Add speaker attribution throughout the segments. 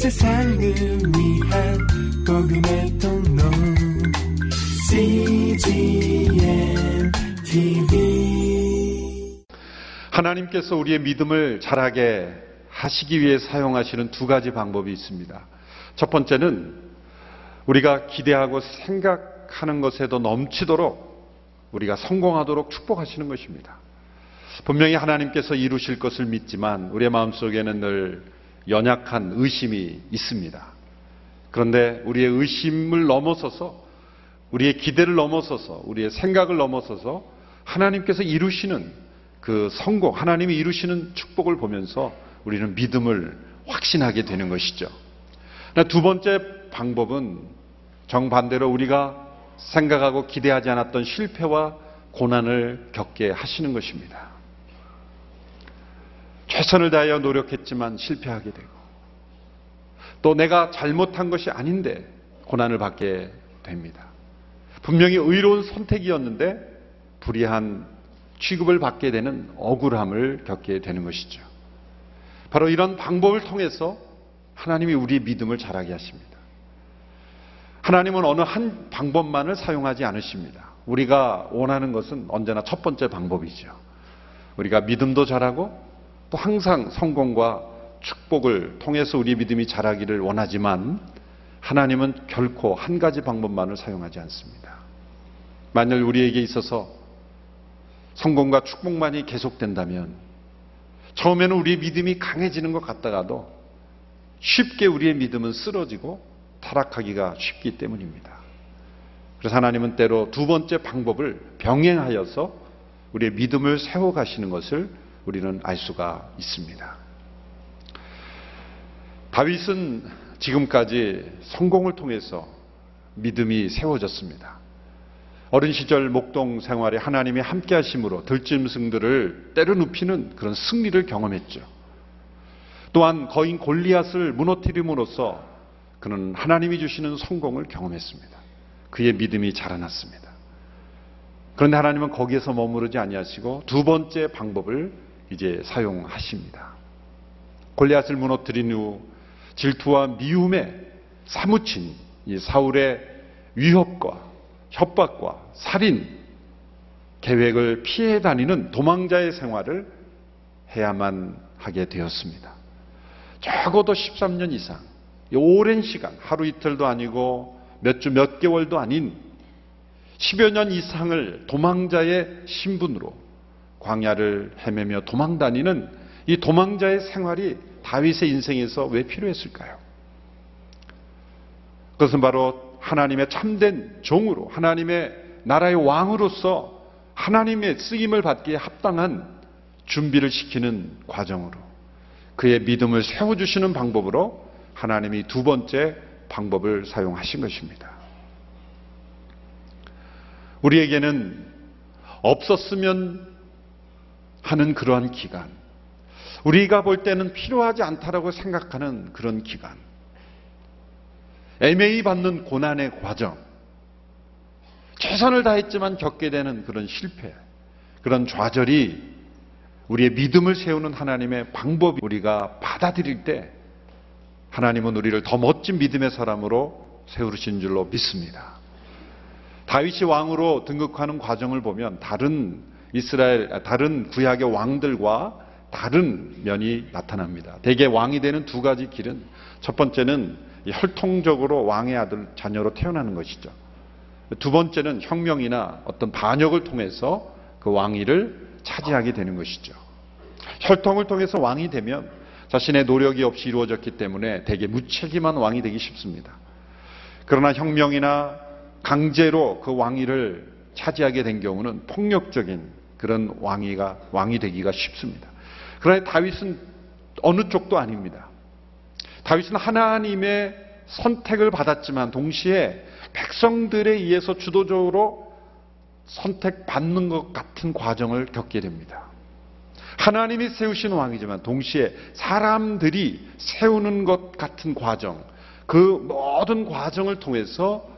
Speaker 1: 세상을 위한 복음의 통로 CGM TV
Speaker 2: 하나님께서 우리의 믿음을 자라게 하시기 위해 사용하시는 두 가지 방법이 있습니다. 첫 번째는 우리가 기대하고 생각하는 것에도 넘치도록 우리가 성공하도록 축복하시는 것입니다. 분명히 하나님께서 이루실 것을 믿지만 우리의 마음속에는 늘 연약한 의심이 있습니다. 그런데 우리의 의심을 넘어서서 우리의 기대를 넘어서서 우리의 생각을 넘어서서 하나님께서 이루시는 그 성공, 하나님이 이루시는 축복을 보면서 우리는 믿음을 확신하게 되는 것이죠. 두 번째 방법은 정반대로 우리가 생각하고 기대하지 않았던 실패와 고난을 겪게 하시는 것입니다. 최선을 다하여 노력했지만 실패하게 되고 또 내가 잘못한 것이 아닌데 고난을 받게 됩니다. 분명히 의로운 선택이었는데 불의한 취급을 받게 되는 억울함을 겪게 되는 것이죠. 바로 이런 방법을 통해서 하나님이 우리의 믿음을 자라게 하십니다. 하나님은 어느 한 방법만을 사용하지 않으십니다. 우리가 원하는 것은 언제나 첫 번째 방법이죠. 우리가 믿음도 잘하고 또 항상 성공과 축복을 통해서 우리 믿음이 자라기를 원하지만 하나님은 결코 한 가지 방법만을 사용하지 않습니다. 만일 우리에게 있어서 성공과 축복만이 계속된다면 처음에는 우리의 믿음이 강해지는 것 같다가도 쉽게 우리의 믿음은 쓰러지고 타락하기가 쉽기 때문입니다. 그래서 하나님은 때로 두 번째 방법을 병행하여서 우리의 믿음을 세워가시는 것을 우리는 알 수가 있습니다. 다윗은 지금까지 성공을 통해서 믿음이 세워졌습니다. 어린 시절 목동 생활에 하나님이 함께 하심으로 들짐승들을 때려 눕히는 그런 승리를 경험했죠. 또한 거인 골리앗을 무너뜨림으로써 그는 하나님이 주시는 성공을 경험했습니다. 그의 믿음이 자라났습니다. 그런데 하나님은 거기에서 머무르지 아니하시고 두 번째 방법을 이제 사용하십니다. 골리앗을 무너뜨린 후 질투와 미움에 사무친 이 사울의 위협과 협박과 살인 계획을 피해 다니는 도망자의 생활을 해야만 하게 되었습니다. 적어도 13년 이상, 오랜 시간, 하루 이틀도 아니고 몇 주, 몇 개월도 아닌 10여 년 이상을 도망자의 신분으로 광야를 헤매며 도망다니는 이 도망자의 생활이 다윗의 인생에서 왜 필요했을까요? 그것은 바로 하나님의 참된 종으로 하나님의 나라의 왕으로서 하나님의 쓰임을 받기에 합당한 준비를 시키는 과정으로 그의 믿음을 세워주시는 방법으로 하나님이 두 번째 방법을 사용하신 것입니다. 우리에게는 없었으면 하는 그러한 기간. 우리가 볼 때는 필요하지 않다라고 생각하는 그런 기간. 애매히 받는 고난의 과정. 최선을 다했지만 겪게 되는 그런 실패. 그런 좌절이 우리의 믿음을 세우는 하나님의 방법이 우리가 받아들일 때 하나님은 우리를 더 멋진 믿음의 사람으로 세우신 줄로 믿습니다. 다윗이 왕으로 등극하는 과정을 보면 다른 이스라엘 다른 구약의 왕들과 다른 면이 나타납니다. 대개 왕이 되는 두 가지 길은 첫 번째는 혈통적으로 왕의 아들 자녀로 태어나는 것이죠. 두 번째는 혁명이나 어떤 반역을 통해서 그 왕위를 차지하게 되는 것이죠. 혈통을 통해서 왕이 되면 자신의 노력이 없이 이루어졌기 때문에 대개 무책임한 왕이 되기 쉽습니다. 그러나 혁명이나 강제로 그 왕위를 차지하게 된 경우는 폭력적인 그런 왕이가 왕이 되기가 쉽습니다. 그러나 다윗은 어느 쪽도 아닙니다. 다윗은 하나님의 선택을 받았지만 동시에 백성들에 의해서 주도적으로 선택받는 것 같은 과정을 겪게 됩니다. 하나님이 세우신 왕이지만 동시에 사람들이 세우는 것 같은 과정, 그 모든 과정을 통해서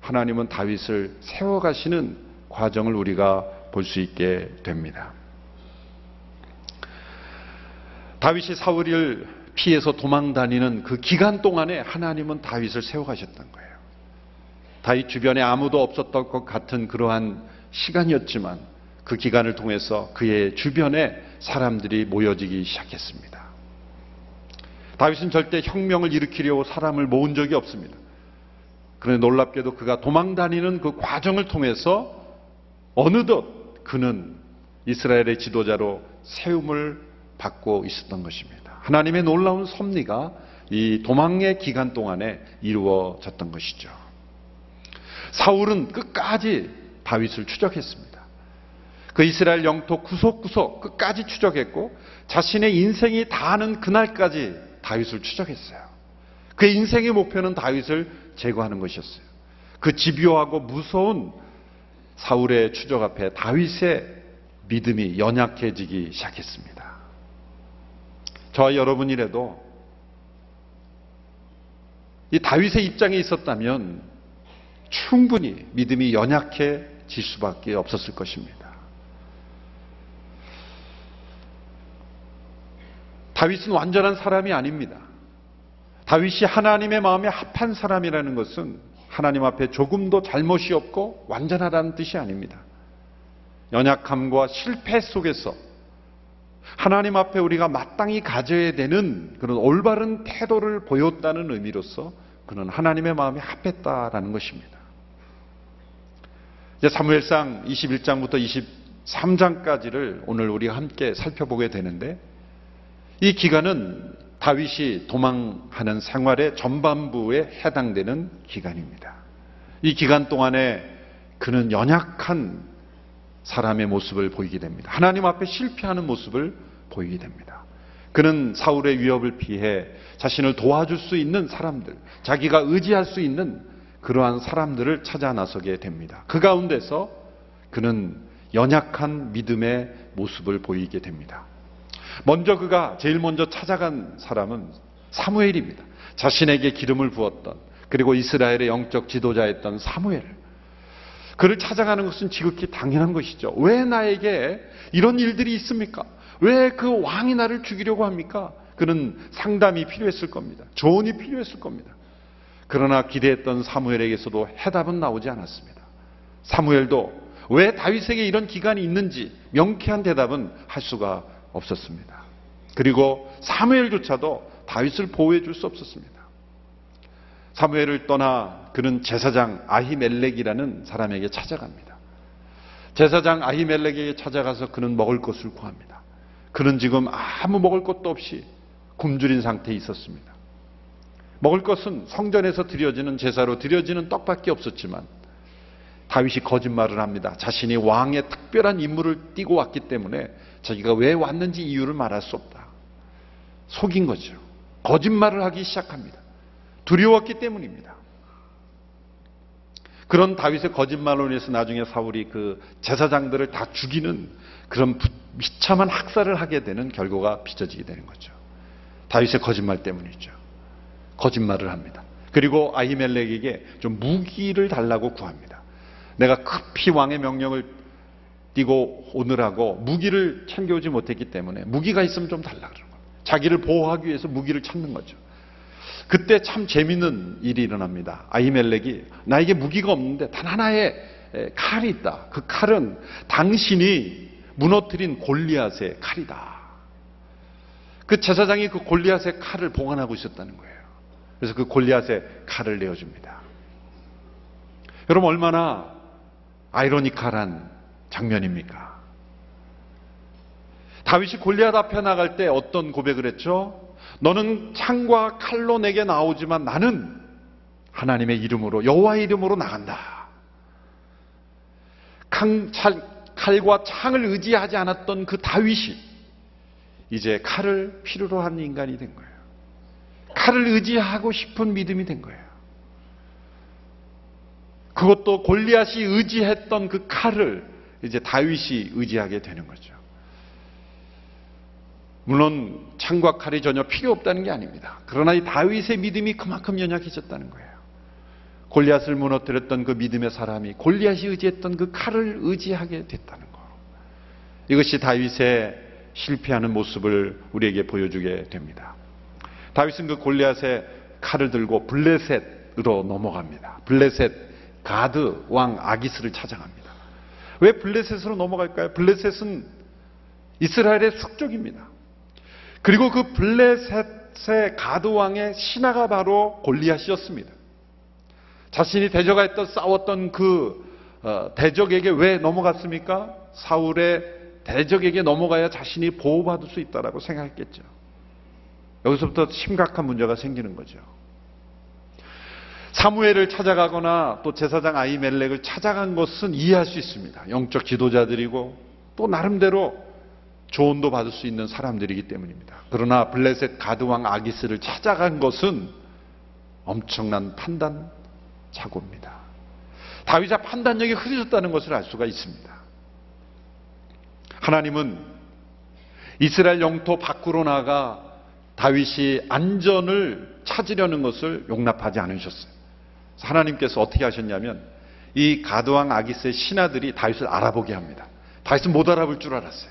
Speaker 2: 하나님은 다윗을 세워가시는 과정을 우리가 볼 수 있게 됩니다. 다윗이 사울을 피해서 도망 다니는 그 기간 동안에 하나님은 다윗을 세워가셨던 거예요. 다윗 주변에 아무도 없었던 것 같은 그러한 시간이었지만 그 기간을 통해서 그의 주변에 사람들이 모여지기 시작했습니다. 다윗은 절대 혁명을 일으키려고 사람을 모은 적이 없습니다. 그런데 놀랍게도 그가 도망 다니는 그 과정을 통해서 어느덧 그는 이스라엘의 지도자로 세움을 받고 있었던 것입니다. 하나님의 놀라운 섭리가 이 도망의 기간 동안에 이루어졌던 것이죠. 사울은 끝까지 다윗을 추적했습니다. 그 이스라엘 영토 구석구석 끝까지 추적했고 자신의 인생이 다하는 그날까지 다윗을 추적했어요. 그의 인생의 목표는 다윗을 제거하는 것이었어요. 그 집요하고 무서운 사울의 추적 앞에 다윗의 믿음이 연약해지기 시작했습니다. 저와 여러분이라도 이 다윗의 입장에 있었다면 충분히 믿음이 연약해질 수밖에 없었을 것입니다. 다윗은 완전한 사람이 아닙니다. 다윗이 하나님의 마음에 합한 사람이라는 것은 하나님 앞에 조금도 잘못이 없고 완전하다는 뜻이 아닙니다. 연약함과 실패 속에서 하나님 앞에 우리가 마땅히 가져야 되는 그런 올바른 태도를 보였다는 의미로서 그는 하나님의 마음에 합했다라는 것입니다. 이제 사무엘상 21장부터 23장까지를 오늘 우리가 함께 살펴보게 되는데 이 기간은 다윗이 도망하는 생활의 전반부에 해당되는 기간입니다. 이 기간 동안에 그는 연약한 사람의 모습을 보이게 됩니다. 하나님 앞에 실패하는 모습을 보이게 됩니다. 그는 사울의 위협을 피해 자신을 도와줄 수 있는 사람들, 자기가 의지할 수 있는 그러한 사람들을 찾아 나서게 됩니다. 그 가운데서 그는 연약한 믿음의 모습을 보이게 됩니다. 먼저 그가 제일 먼저 찾아간 사람은 사무엘입니다. 자신에게 기름을 부었던 그리고 이스라엘의 영적 지도자였던 사무엘. 그를 찾아가는 것은 지극히 당연한 것이죠. 왜 나에게 이런 일들이 있습니까? 왜 그 왕이 나를 죽이려고 합니까? 그는 상담이 필요했을 겁니다. 조언이 필요했을 겁니다. 그러나 기대했던 사무엘에게서도 해답은 나오지 않았습니다. 사무엘도 왜 다윗에게 이런 기간이 있는지 명쾌한 대답은 할 수가 없었습니다. 그리고 사무엘조차도 다윗을 보호해 줄 수 없었습니다. 사무엘을 떠나 그는 제사장 아히멜렉이라는 사람에게 찾아갑니다. 제사장 아히멜렉에게 찾아가서 그는 먹을 것을 구합니다. 그는 지금 아무 먹을 것도 없이 굶주린 상태에 있었습니다. 먹을 것은 성전에서 드려지는 제사로 드려지는 떡밖에 없었지만 다윗이 거짓말을 합니다. 자신이 왕의 특별한 임무를 띠고 왔기 때문에 자기가 왜 왔는지 이유를 말할 수 없다. 속인 거죠. 거짓말을 하기 시작합니다. 두려웠기 때문입니다. 그런 다윗의 거짓말로 인해서 나중에 사울이 그 제사장들을 다 죽이는 그런 비참한 학살을 하게 되는 결과가 빚어지게 되는 거죠. 다윗의 거짓말 때문이죠. 거짓말을 합니다. 그리고 아히멜렉에게 좀 무기를 달라고 구합니다. 내가 급히 왕의 명령을 띄고 오느라고 무기를 챙겨오지 못했기 때문에 무기가 있으면 좀 달라 그런 거예요. 자기를 보호하기 위해서 무기를 찾는 거죠. 그때 참 재밌는 일이 일어납니다. 아히멜렉이 나에게 무기가 없는데 단 하나의 칼이 있다. 그 칼은 당신이 무너뜨린 골리앗의 칼이다. 그 제사장이 그 골리앗의 칼을 보관하고 있었다는 거예요. 그래서 그 골리앗의 칼을 내어줍니다. 여러분 얼마나 아이러니컬한 장면입니까? 다윗이 골리앗 앞에 나갈 때 어떤 고백을 했죠? 너는 창과 칼로 내게 나오지만 나는 하나님의 이름으로 여호와의 이름으로 나간다. 칼, 칼과 창을 의지하지 않았던 그 다윗이 이제 칼을 필요로 한 인간이 된 거예요. 칼을 의지하고 싶은 믿음이 된 거예요. 그것도 골리앗이 의지했던 그 칼을 이제 다윗이 의지하게 되는 거죠. 물론 창과 칼이 전혀 필요 없다는 게 아닙니다. 그러나 이 다윗의 믿음이 그만큼 연약해졌다는 거예요. 골리앗을 무너뜨렸던 그 믿음의 사람이 골리앗이 의지했던 그 칼을 의지하게 됐다는 거. 이것이 다윗의 실패하는 모습을 우리에게 보여주게 됩니다. 다윗은 그 골리앗의 칼을 들고 블레셋으로 넘어갑니다. 블레셋 가드 왕 아기스를 찾아갑니다. 왜 블레셋으로 넘어갈까요? 블레셋은 이스라엘의 숙적입니다. 그리고 그 블레셋의 가드 왕의 신하가 바로 골리앗이었습니다. 자신이 대적했던 싸웠던 그 어, 대적에게 왜 넘어갔습니까? 사울의 대적에게 넘어가야 자신이 보호받을 수 있다라고 생각했겠죠. 여기서부터 심각한 문제가 생기는 거죠. 사무엘을 찾아가거나 또 제사장 아이멜렉을 찾아간 것은 이해할 수 있습니다. 영적 지도자들이고 또 나름대로 조언도 받을 수 있는 사람들이기 때문입니다. 그러나 블레셋 가드왕 아기스를 찾아간 것은 엄청난 판단 착오입니다. 다윗의 판단력이 흐려졌다는 것을 알 수가 있습니다. 하나님은 이스라엘 영토 밖으로 나가 다윗이 안전을 찾으려는 것을 용납하지 않으셨어요. 하나님께서 어떻게 하셨냐면 이 가드왕 아기스의 신하들이 다윗을 알아보게 합니다. 다윗은 못 알아볼 줄 알았어요.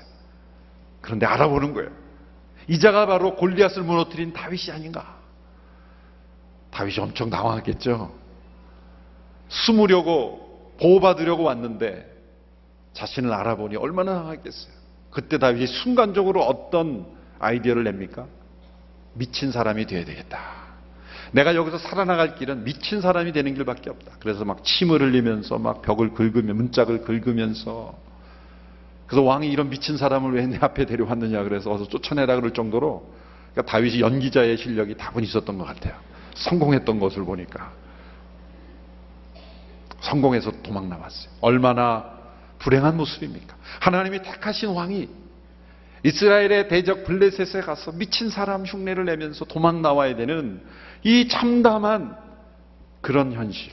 Speaker 2: 그런데 알아보는 거예요. 이자가 바로 골리앗을 무너뜨린 다윗이 아닌가. 다윗이 엄청 당황했겠죠. 숨으려고 보호받으려고 왔는데 자신을 알아보니 얼마나 당황했겠어요. 그때 다윗이 순간적으로 어떤 아이디어를 냅니까? 미친 사람이 되어야 되겠다. 내가 여기서 살아나갈 길은 미친 사람이 되는 길밖에 없다. 그래서 막 침을 흘리면서 막 벽을 긁으며 문짝을 긁으면서 그래서 왕이 이런 미친 사람을 왜 내 앞에 데려왔느냐 그래서 어서 쫓아내라 그럴 정도로 그러니까 다윗이 연기자의 실력이 다분히 있었던 것 같아요. 성공했던 것을 보니까 성공해서 도망 나왔어요. 얼마나 불행한 모습입니까? 하나님이 택하신 왕이 이스라엘의 대적 블레셋에 가서 미친 사람 흉내를 내면서 도망 나와야 되는 이 참담한 그런 현실.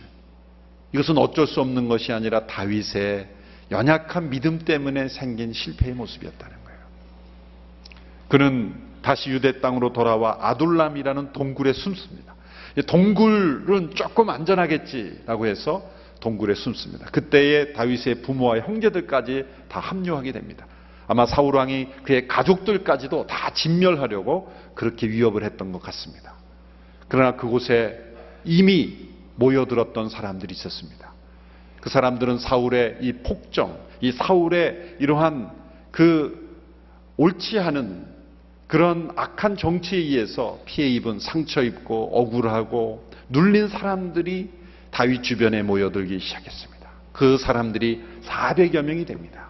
Speaker 2: 이것은 어쩔 수 없는 것이 아니라 다윗의 연약한 믿음 때문에 생긴 실패의 모습이었다는 거예요. 그는 다시 유대 땅으로 돌아와 아둘람이라는 동굴에 숨습니다. 동굴은 조금 안전하겠지라고 해서 동굴에 숨습니다. 그때에 다윗의 부모와 형제들까지 다 합류하게 됩니다. 아마 사울 왕이 그의 가족들까지도 다 진멸하려고 그렇게 위협을 했던 것 같습니다. 그러나 그곳에 이미 모여들었던 사람들이 있었습니다. 그 사람들은 사울의 이 폭정, 이 사울의 이러한 그 옳지 않은 그런 악한 정치에 의해서 피해 입은 상처 입고 억울하고 눌린 사람들이 다윗 주변에 모여들기 시작했습니다. 그 사람들이 400여 명이 됩니다.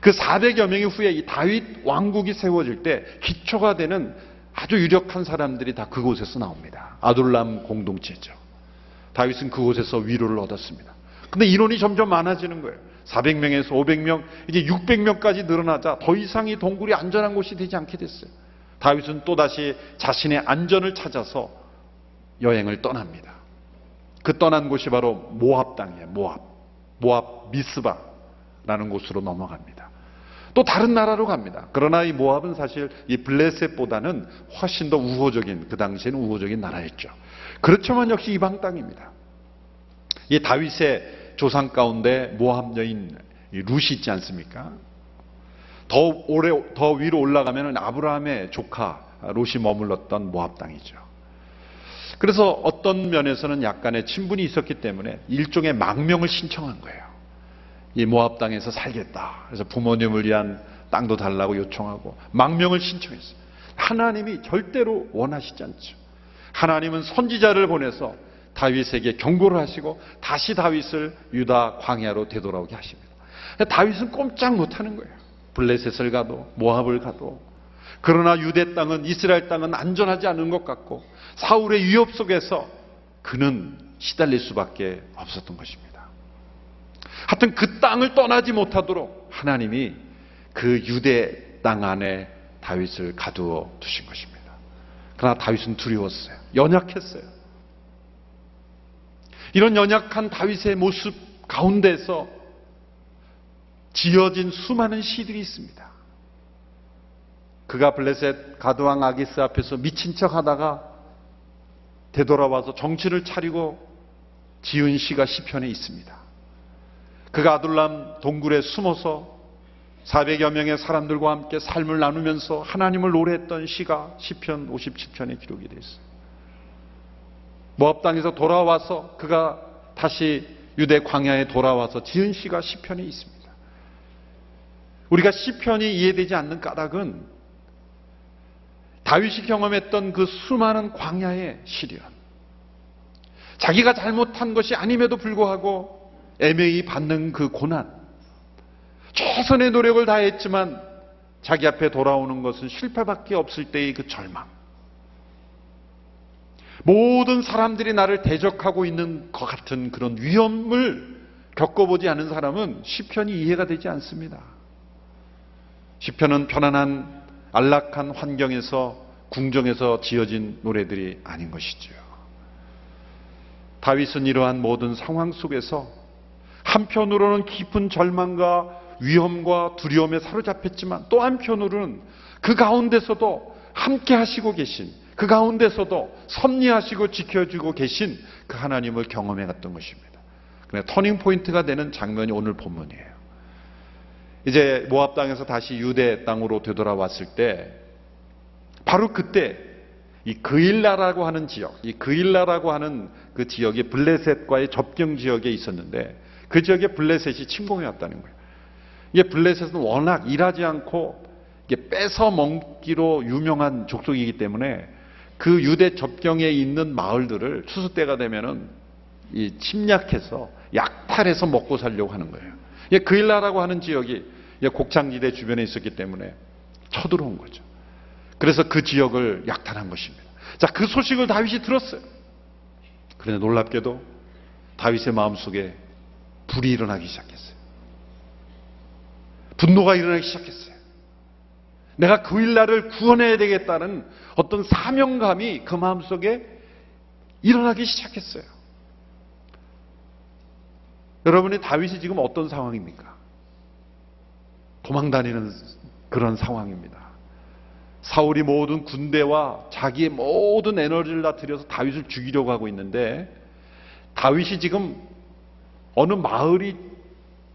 Speaker 2: 그 400여 명이 후에 이 다윗 왕국이 세워질 때 기초가 되는 아주 유력한 사람들이 다 그곳에서 나옵니다. 아둘람 공동체죠. 다윗은 그곳에서 위로를 얻었습니다. 근데 인원이 점점 많아지는 거예요. 400명에서 500명, 이제 600명까지 늘어나자 더 이상 이 동굴이 안전한 곳이 되지 않게 됐어요. 다윗은 또다시 자신의 안전을 찾아서 여행을 떠납니다. 그 떠난 곳이 바로 모압 땅이에요. 모압. 모압 미스바라는 곳으로 넘어갑니다. 또 다른 나라로 갑니다. 그러나 이 모압은 사실 이 블레셋보다는 훨씬 더 우호적인 그 당시에는 우호적인 나라였죠. 그렇지만 역시 이방 땅입니다. 이 다윗의 조상 가운데 모압 여인 루시 있지 않습니까? 더 오래 더 위로 올라가면은 아브라함의 조카 롯이 머물렀던 모압 땅이죠. 그래서 어떤 면에서는 약간의 친분이 있었기 때문에 일종의 망명을 신청한 거예요. 이 모압 땅에서 살겠다. 그래서 부모님을 위한 땅도 달라고 요청하고 망명을 신청했어요. 하나님이 절대로 원하시지 않죠. 하나님은 선지자를 보내서 다윗에게 경고를 하시고 다시 다윗을 유다 광야로 되돌아오게 하십니다. 다윗은 꼼짝 못하는 거예요. 블레셋을 가도 모압을 가도 그러나 유대 땅은 이스라엘 땅은 안전하지 않은 것 같고 사울의 위협 속에서 그는 시달릴 수밖에 없었던 것입니다. 하여튼 그 땅을 떠나지 못하도록 하나님이 그 유대 땅 안에 다윗을 가두어 두신 것입니다. 그러나 다윗은 두려웠어요. 연약했어요. 이런 연약한 다윗의 모습 가운데서 지어진 수많은 시들이 있습니다. 그가 블레셋 가드왕 아기스 앞에서 미친 척 하다가 되돌아와서 정치를 차리고 지은 시가 시편에 있습니다. 그가 아둘람 동굴에 숨어서 400여 명의 사람들과 함께 삶을 나누면서 하나님을 노래했던 시가 시편 57편에 기록이 되어 있어요. 모압 땅에서 돌아와서 그가 다시 유대 광야에 돌아와서 지은 시가 시편에 있습니다. 우리가 시편이 이해되지 않는 까닭은 다윗이 경험했던 그 수많은 광야의 시련, 자기가 잘못한 것이 아님에도 불구하고 애매히 받는 그 고난, 최선의 노력을 다했지만 자기 앞에 돌아오는 것은 실패밖에 없을 때의 그 절망. 모든 사람들이 나를 대적하고 있는 것 같은 그런 위험을 겪어보지 않은 사람은 시편이 이해가 되지 않습니다. 시편은 편안한 안락한 환경에서 궁정에서 지어진 노래들이 아닌 것이지요. 다윗은 이러한 모든 상황 속에서 한편으로는 깊은 절망과 위험과 두려움에 사로잡혔지만 또 한편으로는 그 가운데서도 함께 하시고 계신 그 가운데서도 섭리하시고 지켜주고 계신 그 하나님을 경험해 갔던 것입니다. 터닝 포인트가 되는 장면이 오늘 본문이에요. 이제 모압 땅에서 다시 유대 땅으로 되돌아왔을 때 바로 그때 이 그일라라고 하는 지역, 이 그일라라고 하는 그 지역이 블레셋과의 접경 지역에 있었는데 그 지역에 블레셋이 침공해 왔다는 거예요. 이게 블레셋은 워낙 일하지 않고 이게 뺏어 먹기로 유명한 족속이기 때문에 그 유대 접경에 있는 마을들을 추수 때가 되면은 이 침략해서 약탈해서 먹고 살려고 하는 거예요. 이게 그일라라고 하는 지역이 곡창지대 주변에 있었기 때문에 쳐들어온 거죠. 그래서 그 지역을 약탈한 것입니다. 자, 그 소식을 다윗이 들었어요. 그런데 놀랍게도 다윗의 마음속에 불이 일어나기 시작했어요. 분노가 일어나기 시작했어요. 내가 그 일날을 구원해야 되겠다는 어떤 사명감이 그 마음속에 일어나기 시작했어요. 여러분이 다윗이 지금 어떤 상황입니까? 도망다니는 그런 상황입니다. 사울이 모든 군대와 자기의 모든 에너지를 다 들여서 다윗을 죽이려고 하고 있는데 다윗이 지금 어느 마을이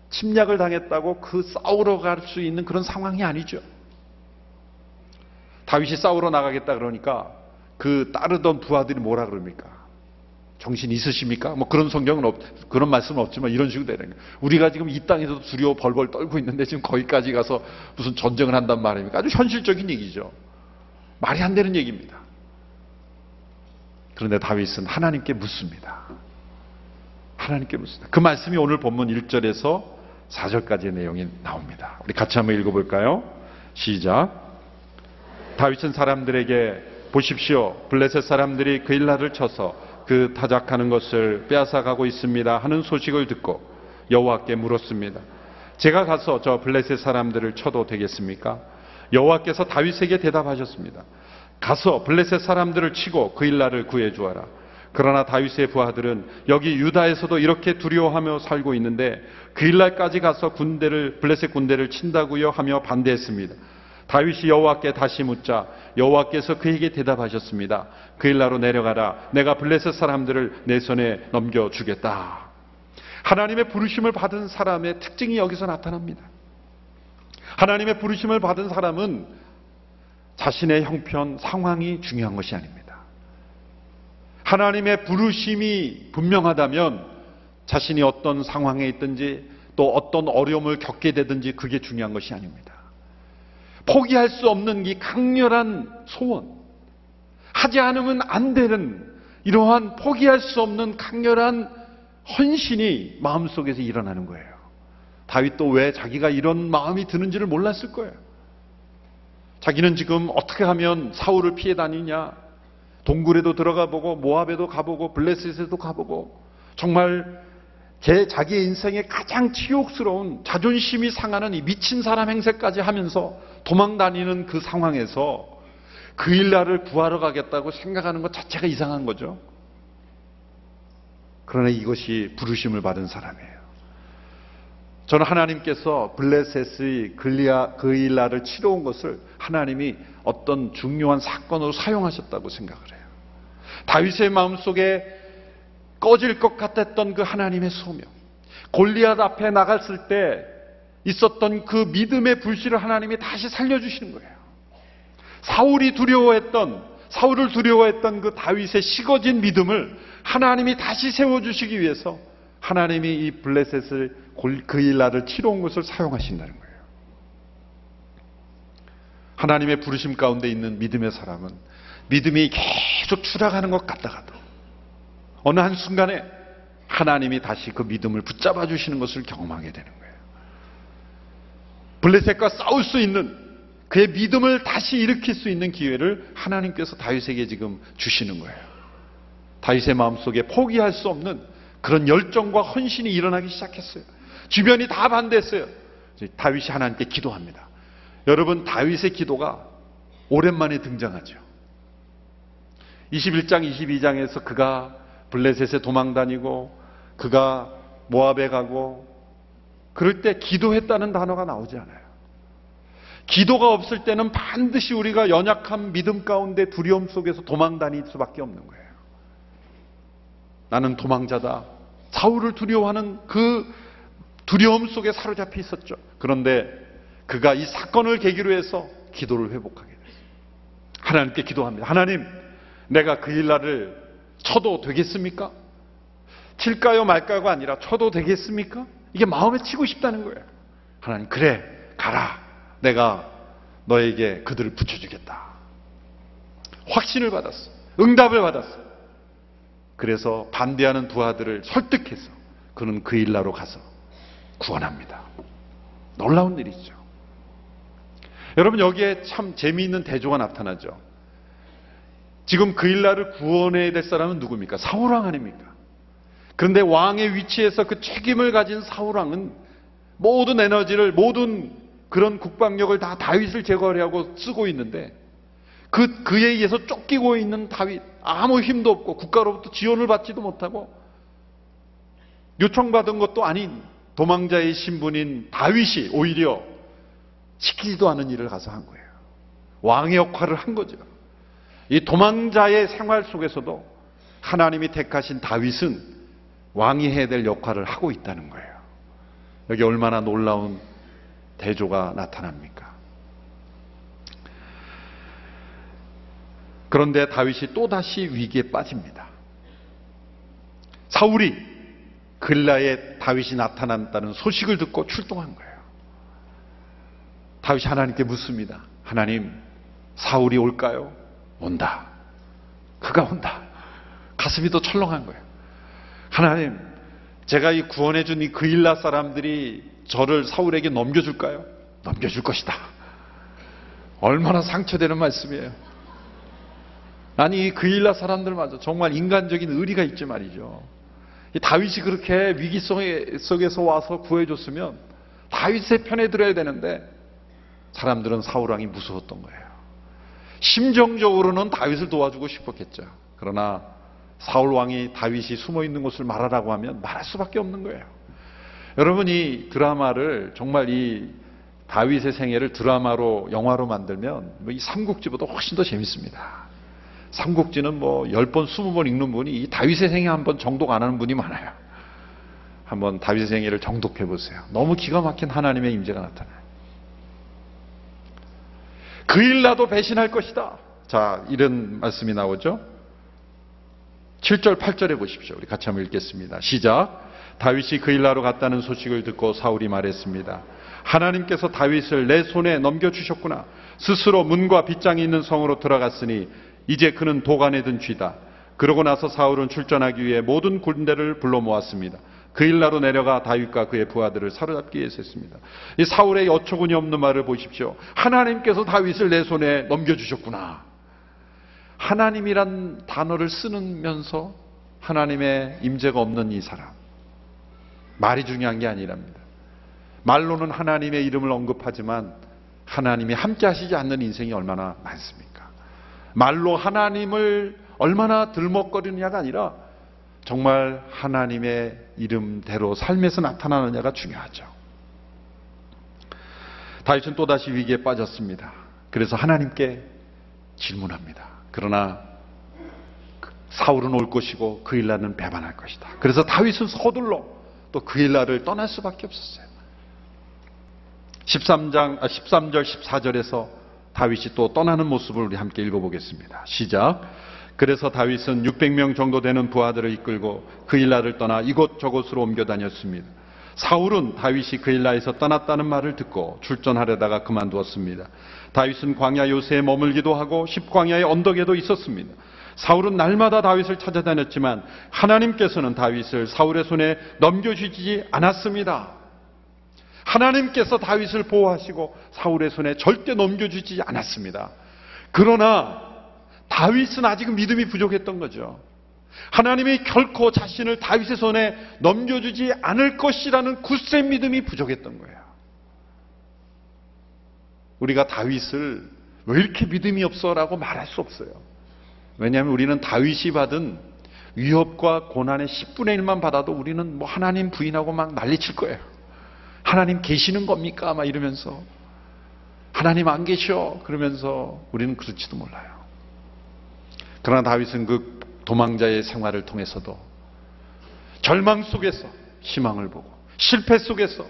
Speaker 2: 침략을 당했다고 그 싸우러 갈 수 있는 그런 상황이 아니죠. 다윗이 싸우러 나가겠다 그러니까 그 따르던 부하들이 뭐라 그럽니까? 정신 있으십니까? 뭐 그런 성경은 없, 그런 말씀은 없지만 이런 식으로 되는 거예요. 우리가 지금 이 땅에서도 두려워 벌벌 떨고 있는데 지금 거기까지 가서 무슨 전쟁을 한단 말입니까? 아주 현실적인 얘기죠. 말이 안 되는 얘기입니다. 그런데 다윗은 하나님께 묻습니다. 하나님께 묻습니다. 그 말씀이 오늘 본문 1절에서 4절까지의 내용이 나옵니다. 우리 같이 한번 읽어볼까요? 시작. 다윗은 사람들에게 보십시오. 블레셋 사람들이 그 일날을 쳐서 그 타작하는 것을 빼앗아 가고 있습니다. 하는 소식을 듣고 여호와께 물었습니다. 제가 가서 저 블레셋 사람들을 쳐도 되겠습니까? 여호와께서 다윗에게 대답하셨습니다. 가서 블레셋 사람들을 치고 그 일날을 구해 주어라. 그러나 다윗의 부하들은 여기 유다에서도 이렇게 두려워하며 살고 있는데 그 일날까지 가서 군대를 블레셋 군대를 친다고요 하며 반대했습니다. 다윗이 여호와께 다시 묻자 여호와께서 그에게 대답하셨습니다. 그 일나로 내려가라. 내가 블레셋 사람들을 내 손에 넘겨 주겠다. 하나님의 부르심을 받은 사람의 특징이 여기서 나타납니다. 하나님의 부르심을 받은 사람은 자신의 형편, 상황이 중요한 것이 아닙니다. 하나님의 부르심이 분명하다면 자신이 어떤 상황에 있든지 또 어떤 어려움을 겪게 되든지 그게 중요한 것이 아닙니다. 포기할 수 없는 이 강렬한 소원, 하지 않으면 안 되는 이러한 포기할 수 없는 강렬한 헌신이 마음속에서 일어나는 거예요. 다윗도 왜 자기가 이런 마음이 드는지를 몰랐을 거예요. 자기는 지금 어떻게 하면 사울을 피해 다니냐? 동굴에도 들어가 보고 모압에도 가보고 블레셋에도 가보고 정말 제 자기의 인생의 가장 치욕스러운 자존심이 상하는 이 미친 사람 행세까지 하면서 도망 다니는 그 상황에서 그 일날을 구하러 가겠다고 생각하는 것 자체가 이상한 거죠. 그러나 이것이 부르심을 받은 사람이에요. 저는 하나님께서 블레셋의 글리아 그 일날을 치러온 것을 하나님이 어떤 중요한 사건으로 사용하셨다고 생각을 해요. 다윗의 마음속에 꺼질 것 같았던 그 하나님의 소명. 골리앗 앞에 나갔을 때 있었던 그 믿음의 불씨를 하나님이 다시 살려주시는 거예요. 사울이 두려워했던 사울을 두려워했던 그 다윗의 식어진 믿음을 하나님이 다시 세워주시기 위해서 하나님이 이 블레셋을 그일라를 치러 온 것을 사용하신다는 거예요. 하나님의 부르심 가운데 있는 믿음의 사람은 믿음이 계속 추락하는 것 같다가도 어느 한 순간에 하나님이 다시 그 믿음을 붙잡아 주시는 것을 경험하게 되는 거예요. 블레셋과 싸울 수 있는 그의 믿음을 다시 일으킬 수 있는 기회를 하나님께서 다윗에게 지금 주시는 거예요. 다윗의 마음속에 포기할 수 없는 그런 열정과 헌신이 일어나기 시작했어요. 주변이 다 반대했어요. 다윗이 하나님께 기도합니다. 여러분 다윗의 기도가 오랜만에 등장하죠. 21장 22장에서 그가 블레셋에 도망 다니고 그가 모압에 가고 그럴 때 기도했다는 단어가 나오지 않아요. 기도가 없을 때는 반드시 우리가 연약한 믿음 가운데 두려움 속에서 도망 다닐 수밖에 없는 거예요. 나는 도망자다. 사울을 두려워하는 그 두려움 속에 사로잡혀 있었죠. 그런데 그가 이 사건을 계기로 해서 기도를 회복하게 됐어요. 하나님께 기도합니다. 하나님, 내가 그 일날을 쳐도 되겠습니까? 칠까요 말까요가 아니라 쳐도 되겠습니까? 이게 마음에 치고 싶다는 거예요. 하나님, 그래, 가라. 내가 너에게 그들을 붙여주겠다. 확신을 받았어. 응답을 받았어. 그래서 반대하는 두 아들을 설득해서 그는 그 일나로 가서 구원합니다. 놀라운 일이죠. 여러분 여기에 참 재미있는 대조가 나타나죠. 지금 그 일날을 구원해야 될 사람은 누굽니까? 사울왕 아닙니까? 그런데 왕의 위치에서 그 책임을 가진 사울왕은 모든 에너지를 모든 그런 국방력을 다 다윗을 제거하려고 쓰고 있는데 그 그에 의해서 쫓기고 있는 다윗 아무 힘도 없고 국가로부터 지원을 받지도 못하고 요청받은 것도 아닌 도망자의 신분인 다윗이 오히려 시키지도 않은 일을 가서 한 거예요. 왕의 역할을 한 거죠. 이 도망자의 생활 속에서도 하나님이 택하신 다윗은 왕이 해야 될 역할을 하고 있다는 거예요. 여기 얼마나 놀라운 대조가 나타납니까? 그런데 다윗이 또다시 위기에 빠집니다. 사울이 글라에 다윗이 나타난다는 소식을 듣고 출동한 거예요. 다윗이 하나님께 묻습니다. 하나님, 사울이 올까요? 온다. 그가 온다. 가슴이 더 철렁한 거예요. 하나님, 제가 이 구원해준 이 그일라 사람들이 저를 사울에게 넘겨줄까요? 넘겨줄 것이다. 얼마나 상처되는 말씀이에요. 아니, 이 그일라 사람들마저 정말 인간적인 의리가 있지 말이죠. 다윗이 그렇게 위기 속에서 와서 구해줬으면 다윗의 편에 들어야 되는데 사람들은 사울 왕이 무서웠던 거예요. 심정적으로는 다윗을 도와주고 싶었겠죠. 그러나 사울 왕이 다윗이 숨어 있는 곳을 말하라고 하면 말할 수밖에 없는 거예요. 여러분 이 드라마를 정말 이 다윗의 생애를 드라마로 영화로 만들면 뭐 이 삼국지보다 훨씬 더 재밌습니다. 삼국지는 뭐 10번, 20번 읽는 분이 이 다윗의 생애 한 번 정독 안 하는 분이 많아요. 한번 다윗의 생애를 정독해 보세요. 너무 기가 막힌 하나님의 임재가 나타나요. 그일 나도 배신할 것이다. 자, 이런 말씀이 나오죠. 7절, 8절에 보십시오. 우리 같이 한번 읽겠습니다. 시작. 다윗이 그일 나로 갔다는 소식을 듣고 사울이 말했습니다. 하나님께서 다윗을 내 손에 넘겨주셨구나. 스스로 문과 빗장이 있는 성으로 들어갔으니 이제 그는 도간에 든 쥐다. 그러고 나서 사울은 출전하기 위해 모든 군대를 불러 모았습니다. 그 일나로 내려가 다윗과 그의 부하들을 사로잡기 위해서 했습니다. 이 사울의 어처구니 없는 말을 보십시오. 하나님께서 다윗을 내 손에 넘겨주셨구나. 하나님이란 단어를 쓰면서 하나님의 임재가 없는 이 사람. 말이 중요한 게 아니랍니다. 말로는 하나님의 이름을 언급하지만 하나님이 함께 하시지 않는 인생이 얼마나 많습니까? 말로 하나님을 얼마나 들먹거리느냐가 아니라 정말 하나님의 이름대로 삶에서 나타나느냐가 중요하죠. 다윗은 또다시 위기에 빠졌습니다. 그래서 하나님께 질문합니다. 그러나 사울은 올 것이고 그 일날은 배반할 것이다. 그래서 다윗은 서둘러 또 그 일날을 떠날 수밖에 없었어요. 13장, 아, 13절, 14절에서 다윗이 또 떠나는 모습을 우리 함께 읽어보겠습니다. 시작. 그래서 다윗은 600명 정도 되는 부하들을 이끌고 그일라를 떠나 이곳 저곳으로 옮겨 다녔습니다. 사울은 다윗이 그일라에서 떠났다는 말을 듣고 출전하려다가 그만두었습니다. 다윗은 광야 요새에 머물기도 하고 십광야의 언덕에도 있었습니다. 사울은 날마다 다윗을 찾아다녔지만 하나님께서는 다윗을 사울의 손에 넘겨주지 않았습니다. 하나님께서 다윗을 보호하시고 사울의 손에 절대 넘겨주지 않았습니다. 그러나 다윗은 아직 믿음이 부족했던 거죠. 하나님이 결코 자신을 다윗의 손에 넘겨주지 않을 것이라는 굳센 믿음이 부족했던 거예요. 우리가 다윗을 왜 이렇게 믿음이 없어라고 말할 수 없어요. 왜냐하면 우리는 다윗이 받은 위협과 고난의 10분의 1만 받아도 우리는 뭐 하나님 부인하고 막 난리칠 거예요. 하나님 계시는 겁니까? 막 이러면서 하나님 안 계셔. 그러면서 우리는 그렇지도 몰라요. 그러나 다윗은 그 도망자의 생활을 통해서도 절망 속에서 희망을 보고 실패 속에서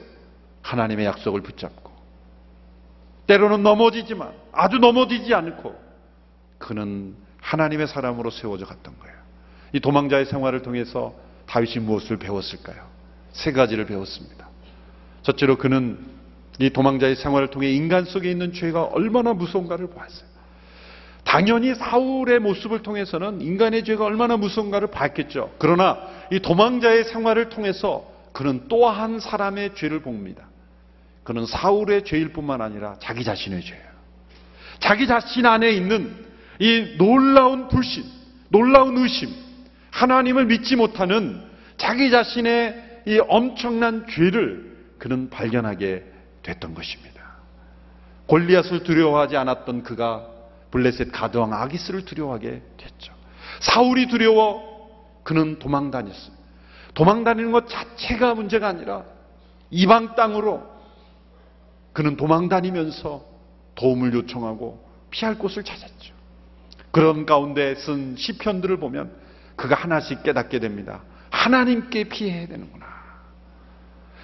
Speaker 2: 하나님의 약속을 붙잡고 때로는 넘어지지만 아주 넘어지지 않고 그는 하나님의 사람으로 세워져 갔던 거예요. 이 도망자의 생활을 통해서 다윗이 무엇을 배웠을까요? 세 가지를 배웠습니다. 첫째로 그는 이 도망자의 생활을 통해 인간 속에 있는 죄가 얼마나 무서운가를 보았어요. 당연히 사울의 모습을 통해서는 인간의 죄가 얼마나 무서운가를 봤겠죠. 그러나 이 도망자의 생활을 통해서 그는 또 한 사람의 죄를 봅니다. 그는 사울의 죄일 뿐만 아니라 자기 자신의 죄예요. 자기 자신 안에 있는 이 놀라운 불신, 놀라운 의심, 하나님을 믿지 못하는 자기 자신의 이 엄청난 죄를 그는 발견하게 됐던 것입니다. 골리앗을 두려워하지 않았던 그가 블레셋 가드왕 아기스를 두려워하게 됐죠. 사울이 두려워 그는 도망 다녔어요. 도망 다니는 것 자체가 문제가 아니라 이방 땅으로 그는 도망 다니면서 도움을 요청하고 피할 곳을 찾았죠. 그런 가운데 쓴 시편들을 보면 그가 하나씩 깨닫게 됩니다. 하나님께 피해야 되는구나.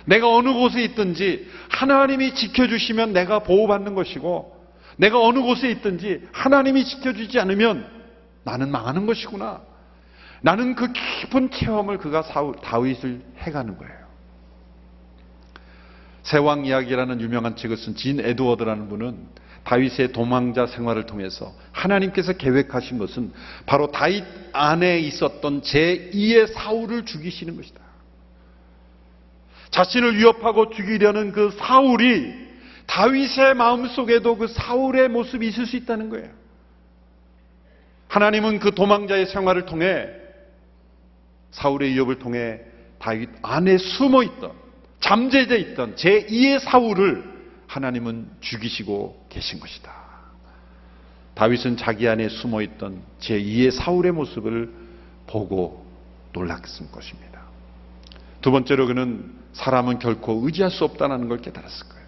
Speaker 2: 내가 어느 곳에 있든지 하나님이 지켜주시면 내가 보호받는 것이고 내가 어느 곳에 있든지 하나님이 지켜주지 않으면 나는 망하는 것이구나. 나는 그 깊은 체험을 그가 다윗을 해가는 거예요. 세왕 이야기라는 유명한 책을 쓴 진 에드워드라는 분은 다윗의 도망자 생활을 통해서 하나님께서 계획하신 것은 바로 다윗 안에 있었던 제2의 사울을 죽이시는 것이다. 자신을 위협하고 죽이려는 그 사울이 다윗의 마음 속에도 그 사울의 모습이 있을 수 있다는 거예요. 하나님은 그 도망자의 생활을 통해 사울의 위협을 통해 다윗 안에 숨어 있던 잠재되어 있던 제2의 사울을 하나님은 죽이시고 계신 것이다. 다윗은 자기 안에 숨어 있던 제2의 사울의 모습을 보고 놀랐을 것입니다. 두 번째로 그는 사람은 결코 의지할 수 없다는 걸 깨달았을 거예요.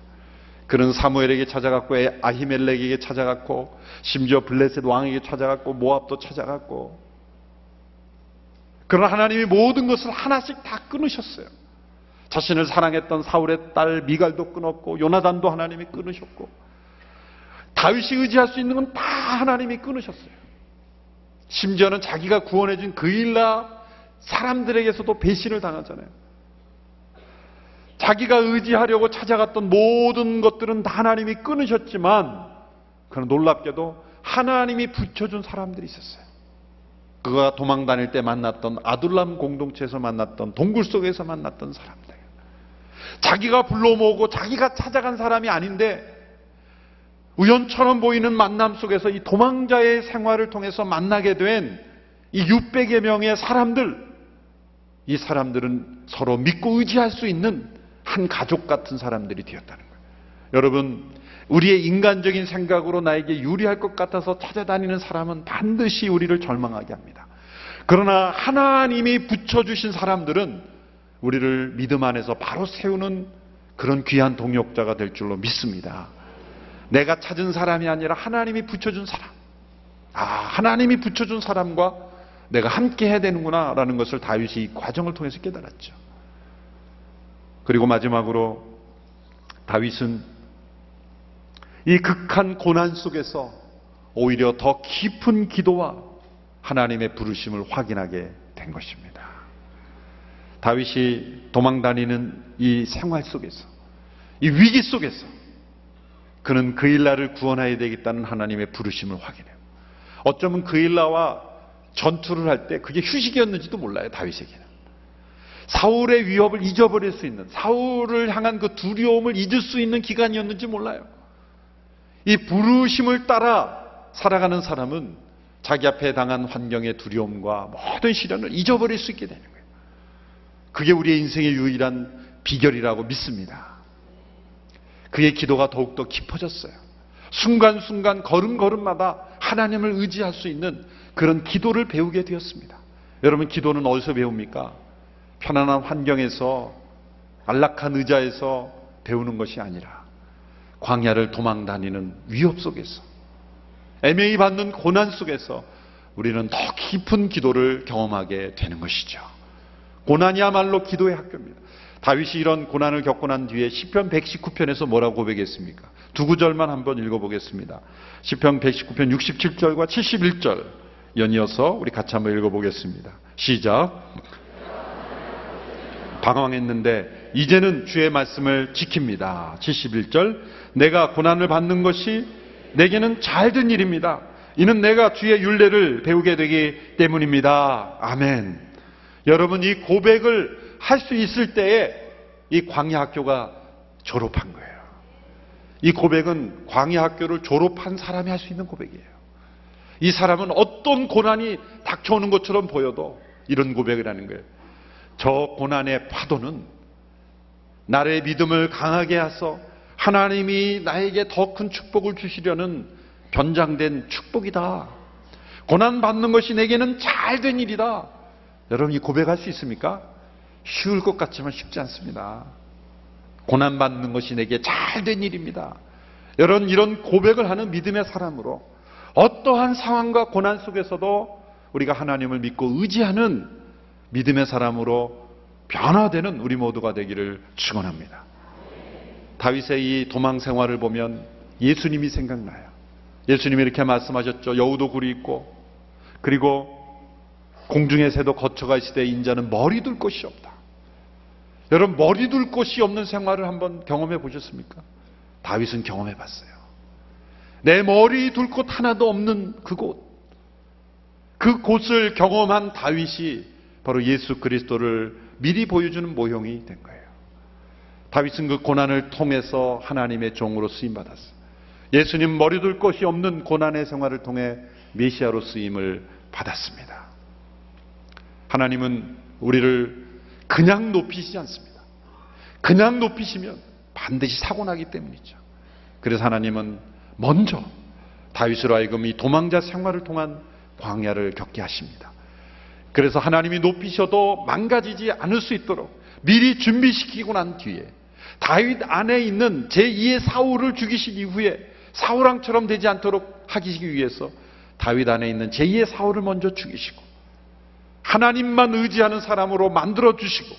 Speaker 2: 그는 사무엘에게 찾아갔고 아히멜렉에게 찾아갔고 심지어 블레셋 왕에게 찾아갔고 모압도 찾아갔고 그러나 하나님이 모든 것을 하나씩 다 끊으셨어요. 자신을 사랑했던 사울의 딸 미갈도 끊었고 요나단도 하나님이 끊으셨고 다윗이 의지할 수 있는 건 다 하나님이 끊으셨어요. 심지어는 자기가 구원해준 그일라 사람들에게서도 배신을 당하잖아요. 자기가 의지하려고 찾아갔던 모든 것들은 다 하나님이 끊으셨지만 그런 놀랍게도 하나님이 붙여준 사람들이 있었어요. 그가 도망 다닐 때 만났던 아둘람 공동체에서 만났던 동굴 속에서 만났던 사람들. 자기가 불러 모으고 자기가 찾아간 사람이 아닌데 우연처럼 보이는 만남 속에서 이 도망자의 생활을 통해서 만나게 된 이 600여 명의 사람들, 이 사람들은 서로 믿고 의지할 수 있는 한 가족 같은 사람들이 되었다는 거예요. 여러분, 우리의 인간적인 생각으로 나에게 유리할 것 같아서 찾아다니는 사람은 반드시 우리를 절망하게 합니다. 그러나 하나님이 붙여주신 사람들은 우리를 믿음 안에서 바로 세우는 그런 귀한 동역자가 될 줄로 믿습니다. 내가 찾은 사람이 아니라 하나님이 붙여준 사람. 아, 하나님이 붙여준 사람과 내가 함께 해야 되는구나 라는 것을 다윗이 이 과정을 통해서 깨달았죠. 그리고 마지막으로 다윗은 이 극한 고난 속에서 오히려 더 깊은 기도와 하나님의 부르심을 확인하게 된 것입니다. 다윗이 도망 다니는 이 생활 속에서, 이 위기 속에서 그는 그 일나를 구원해야 되겠다는 하나님의 부르심을 확인해요. 어쩌면 그 일나와 전투를 할 때 그게 휴식이었는지도 몰라요, 다윗에게는. 사울의 위협을 잊어버릴 수 있는, 사울을 향한 그 두려움을 잊을 수 있는 기간이었는지 몰라요. 이 부르심을 따라 살아가는 사람은 자기 앞에 당한 환경의 두려움과 모든 시련을 잊어버릴 수 있게 되는 거예요. 그게 우리의 인생의 유일한 비결이라고 믿습니다. 그의 기도가 더욱더 깊어졌어요. 순간순간 걸음걸음마다 하나님을 의지할 수 있는 그런 기도를 배우게 되었습니다. 여러분, 기도는 어디서 배웁니까? 편안한 환경에서, 안락한 의자에서 배우는 것이 아니라, 광야를 도망 다니는 위협 속에서, 애매히 받는 고난 속에서 우리는 더 깊은 기도를 경험하게 되는 것이죠. 고난이야말로 기도의 학교입니다. 다윗이 이런 고난을 겪고 난 뒤에 시편 119편에서 뭐라고 고백했습니까? 두 구절만 한번 읽어보겠습니다. 시편 119편 67절과 71절 연이어서 우리 같이 한번 읽어보겠습니다. 시작. 방황했는데 이제는 주의 말씀을 지킵니다. 71절. 내가 고난을 받는 것이 내게는 잘된 일입니다. 이는 내가 주의 윤례를 배우게 되기 때문입니다. 아멘. 여러분 이 고백을 할 수 있을 때에 이 광야 학교가 졸업한 거예요. 이 고백은 광야 학교를 졸업한 사람이 할 수 있는 고백이에요. 이 사람은 어떤 고난이 닥쳐오는 것처럼 보여도 이런 고백을 하는 거예요. 저 고난의 파도는 나의 믿음을 강하게 하서 하나님이 나에게 더 큰 축복을 주시려는 변장된 축복이다. 고난 받는 것이 내게는 잘 된 일이다. 여러분 이 고백할 수 있습니까? 쉬울 것 같지만 쉽지 않습니다. 고난 받는 것이 내게 잘 된 일입니다. 여러분 이런 고백을 하는 믿음의 사람으로 어떠한 상황과 고난 속에서도 우리가 하나님을 믿고 의지하는 믿음의 사람으로 변화되는 우리 모두가 되기를 축원합니다. 다윗의 이 도망 생활을 보면 예수님이 생각나요. 예수님이 이렇게 말씀하셨죠. 여우도 굴이 있고 그리고 공중의 새도 있을 때 인자는 머리 둘 곳이 없다. 여러분 머리 둘 곳이 없는 생활을 한번 경험해 보셨습니까? 다윗은 경험해 봤어요. 내 머리 둘 곳 하나도 없는 그곳. 그 곳을 경험한 다윗이 바로 예수 그리스도를 미리 보여주는 모형이 된 거예요. 다윗은 그 고난을 통해서 하나님의 종으로 쓰임 받았어요. 예수님 머리 둘 곳이 없는 고난의 생활을 통해 메시아로 쓰임을 받았습니다. 하나님은 우리를 그냥 높이시지 않습니다. 그냥 높이시면 반드시 사고 나기 때문이죠. 그래서 하나님은 먼저 다윗으로 하여금 이 도망자 생활을 통한 광야를 겪게 하십니다. 그래서 하나님이 높이셔도 망가지지 않을 수 있도록 미리 준비시키고 난 뒤에 다윗 안에 있는 제2의 사울을 죽이신 이후에 사울왕처럼 되지 않도록 하기 위해서 다윗 안에 있는 제2의 사울을 먼저 죽이시고 하나님만 의지하는 사람으로 만들어 주시고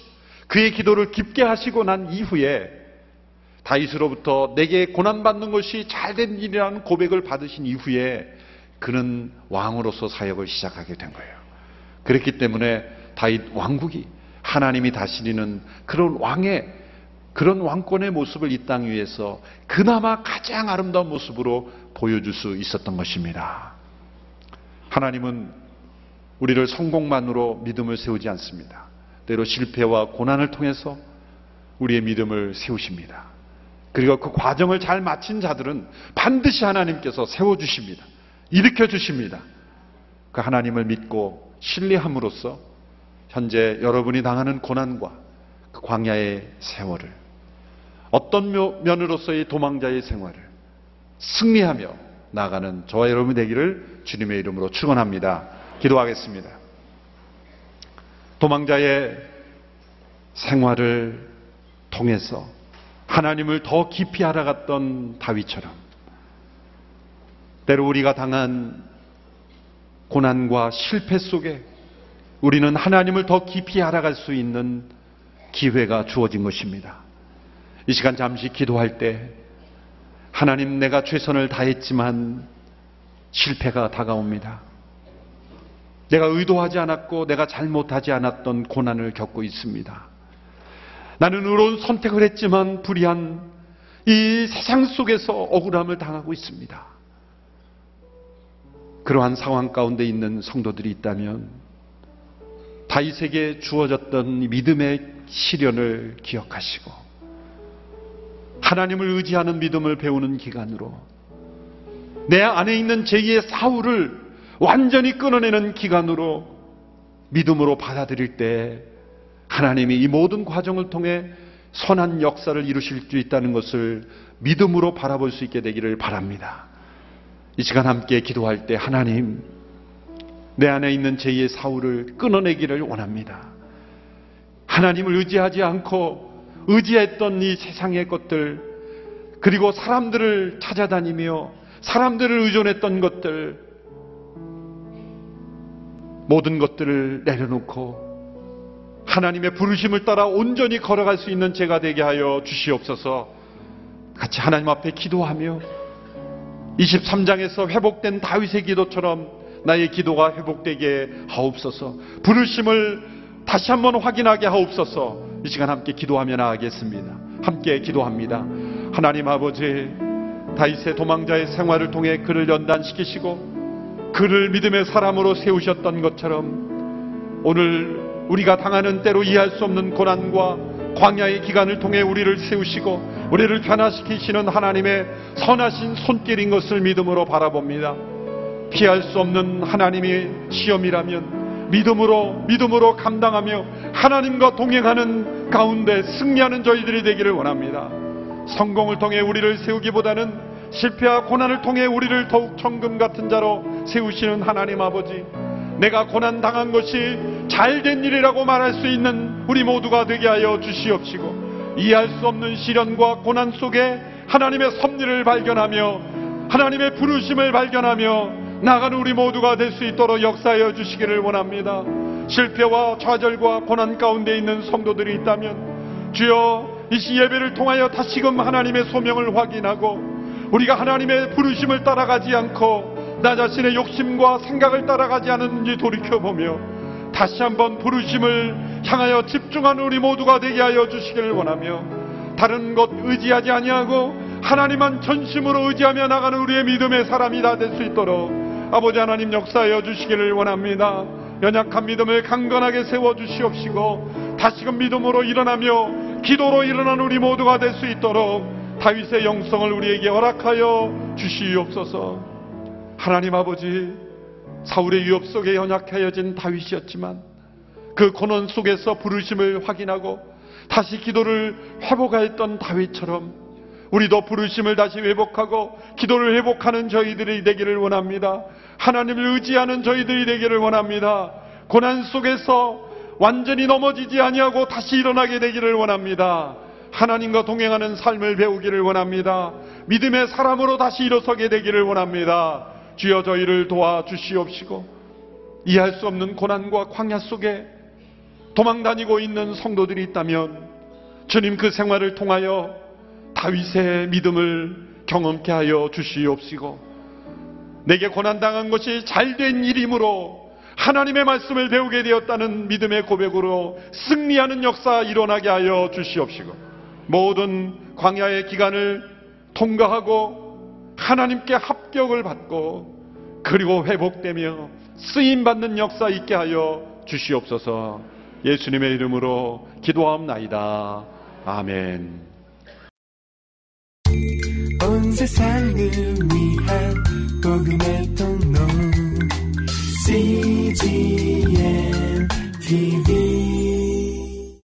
Speaker 2: 그의 기도를 깊게 하시고 난 이후에 다윗으로부터 내게 고난받는 것이 잘된 일이라는 고백을 받으신 이후에 그는 왕으로서 사역을 시작하게 된 거예요. 그렇기 때문에 다윗 왕국이 하나님이 다스리는 그런 왕의 그런 왕권의 모습을 이 땅 위에서 그나마 가장 아름다운 모습으로 보여줄 수 있었던 것입니다. 하나님은 우리를 성공만으로 믿음을 세우지 않습니다. 때로 실패와 고난을 통해서 우리의 믿음을 세우십니다. 그리고 그 과정을 잘 마친 자들은 반드시 하나님께서 세워주십니다. 일으켜 주십니다. 그 하나님을 믿고 신뢰함으로써 현재 여러분이 당하는 고난과 그 광야의 세월을 어떤 면으로서의 도망자의 생활을 승리하며 나가는 저와 여러분이 되기를 주님의 이름으로 축원합니다. 기도하겠습니다. 도망자의 생활을 통해서 하나님을 더 깊이 알아갔던 다윗처럼 때로 우리가 당한 고난과 실패 속에 우리는 하나님을 더 깊이 알아갈 수 있는 기회가 주어진 것입니다. 이 시간 잠시 기도할 때 하나님 내가 최선을 다했지만 실패가 다가옵니다. 내가 의도하지 않았고 내가 잘못하지 않았던 고난을 겪고 있습니다. 나는 의로운 선택을 했지만 불의한 이 세상 속에서 억울함을 당하고 있습니다. 그러한 상황 가운데 있는 성도들이 있다면 다윗에게 주어졌던 믿음의 시련을 기억하시고 하나님을 의지하는 믿음을 배우는 기간으로 내 안에 있는 제2의 사울을 완전히 끊어내는 기간으로 믿음으로 받아들일 때 하나님이 이 모든 과정을 통해 선한 역사를 이루실 수 있다는 것을 믿음으로 바라볼 수 있게 되기를 바랍니다. 이 시간 함께 기도할 때 하나님, 내 안에 있는 제2의 사울을 끊어내기를 원합니다. 하나님을 의지하지 않고 의지했던 이 세상의 것들, 그리고 사람들을 찾아다니며 사람들을 의존했던 것들, 모든 것들을 내려놓고 하나님의 부르심을 따라 온전히 걸어갈 수 있는 제가 되게 하여 주시옵소서 같이 하나님 앞에 기도하며 23장에서 회복된 다윗의 기도처럼 나의 기도가 회복되게 하옵소서. 부르심을 다시 한번 확인하게 하옵소서. 이 시간 함께 기도하며 나가겠습니다. 함께 기도합니다. 하나님 아버지 다윗의 도망자의 생활을 통해 그를 연단시키시고 그를 믿음의 사람으로 세우셨던 것처럼 오늘 우리가 당하는 때로 이해할 수 없는 고난과 광야의 기간을 통해 우리를 세우시고 우리를 변화시키시는 하나님의 선하신 손길인 것을 믿음으로 바라봅니다. 피할 수 없는 하나님의 시험이라면 믿음으로 믿음으로 감당하며 하나님과 동행하는 가운데 승리하는 저희들이 되기를 원합니다. 성공을 통해 우리를 세우기보다는 실패와 고난을 통해 우리를 더욱 천금 같은 자로 세우시는 하나님 아버지. 내가 고난 당한 것이 잘된 일이라고 말할 수 있는 우리 모두가 되게 하여 주시옵시고 이해할 수 없는 시련과 고난 속에 하나님의 섭리를 발견하며 하나님의 부르심을 발견하며 나가는 우리 모두가 될 수 있도록 역사하여 주시기를 원합니다. 실패와 좌절과 고난 가운데 있는 성도들이 있다면 주여 이 시 예배를 통하여 다시금 하나님의 소명을 확인하고 우리가 하나님의 부르심을 따라가지 않고 나 자신의 욕심과 생각을 따라가지 않았는지 돌이켜보며 다시 한번 부르심을 향하여 집중하는 우리 모두가 되게 하여 주시기를 원하며 다른 것 의지하지 아니하고 하나님만 전심으로 의지하며 나가는 우리의 믿음의 사람이 다 될 수 있도록 아버지 하나님 역사하여 주시기를 원합니다. 연약한 믿음을 강건하게 세워 주시옵시고 다시금 믿음으로 일어나며 기도로 일어나는 우리 모두가 될 수 있도록 다윗의 영성을 우리에게 허락하여 주시옵소서. 하나님 아버지 사울의 위협 속에 연약해진 다윗이었지만 그 고난 속에서 부르심을 확인하고 다시 기도를 회복하였던 다윗처럼 우리도 부르심을 다시 회복하고 기도를 회복하는 저희들이 되기를 원합니다. 하나님을 의지하는 저희들이 되기를 원합니다. 고난 속에서 완전히 넘어지지 아니하고 다시 일어나게 되기를 원합니다. 하나님과 동행하는 삶을 배우기를 원합니다. 믿음의 사람으로 다시 일어서게 되기를 원합니다. 주여 저희를 도와주시옵시고 이해할 수 없는 고난과 광야 속에 도망다니고 있는 성도들이 있다면 주님 그 생활을 통하여 다윗의 믿음을 경험케 하여 주시옵시고 내게 고난당한 것이 잘된 일이므로 하나님의 말씀을 배우게 되었다는 믿음의 고백으로 승리하는 역사 일어나게 하여 주시옵시고 모든 광야의 기간을 통과하고 하나님께 합격을 받고 그리고 회복되며 쓰임 받는 역사 있게 하여 주시옵소서. 예수님의 이름으로 기도하옵나이다. 아멘.
Speaker 1: 온 세상을 위한 복음의 통로 CGM TV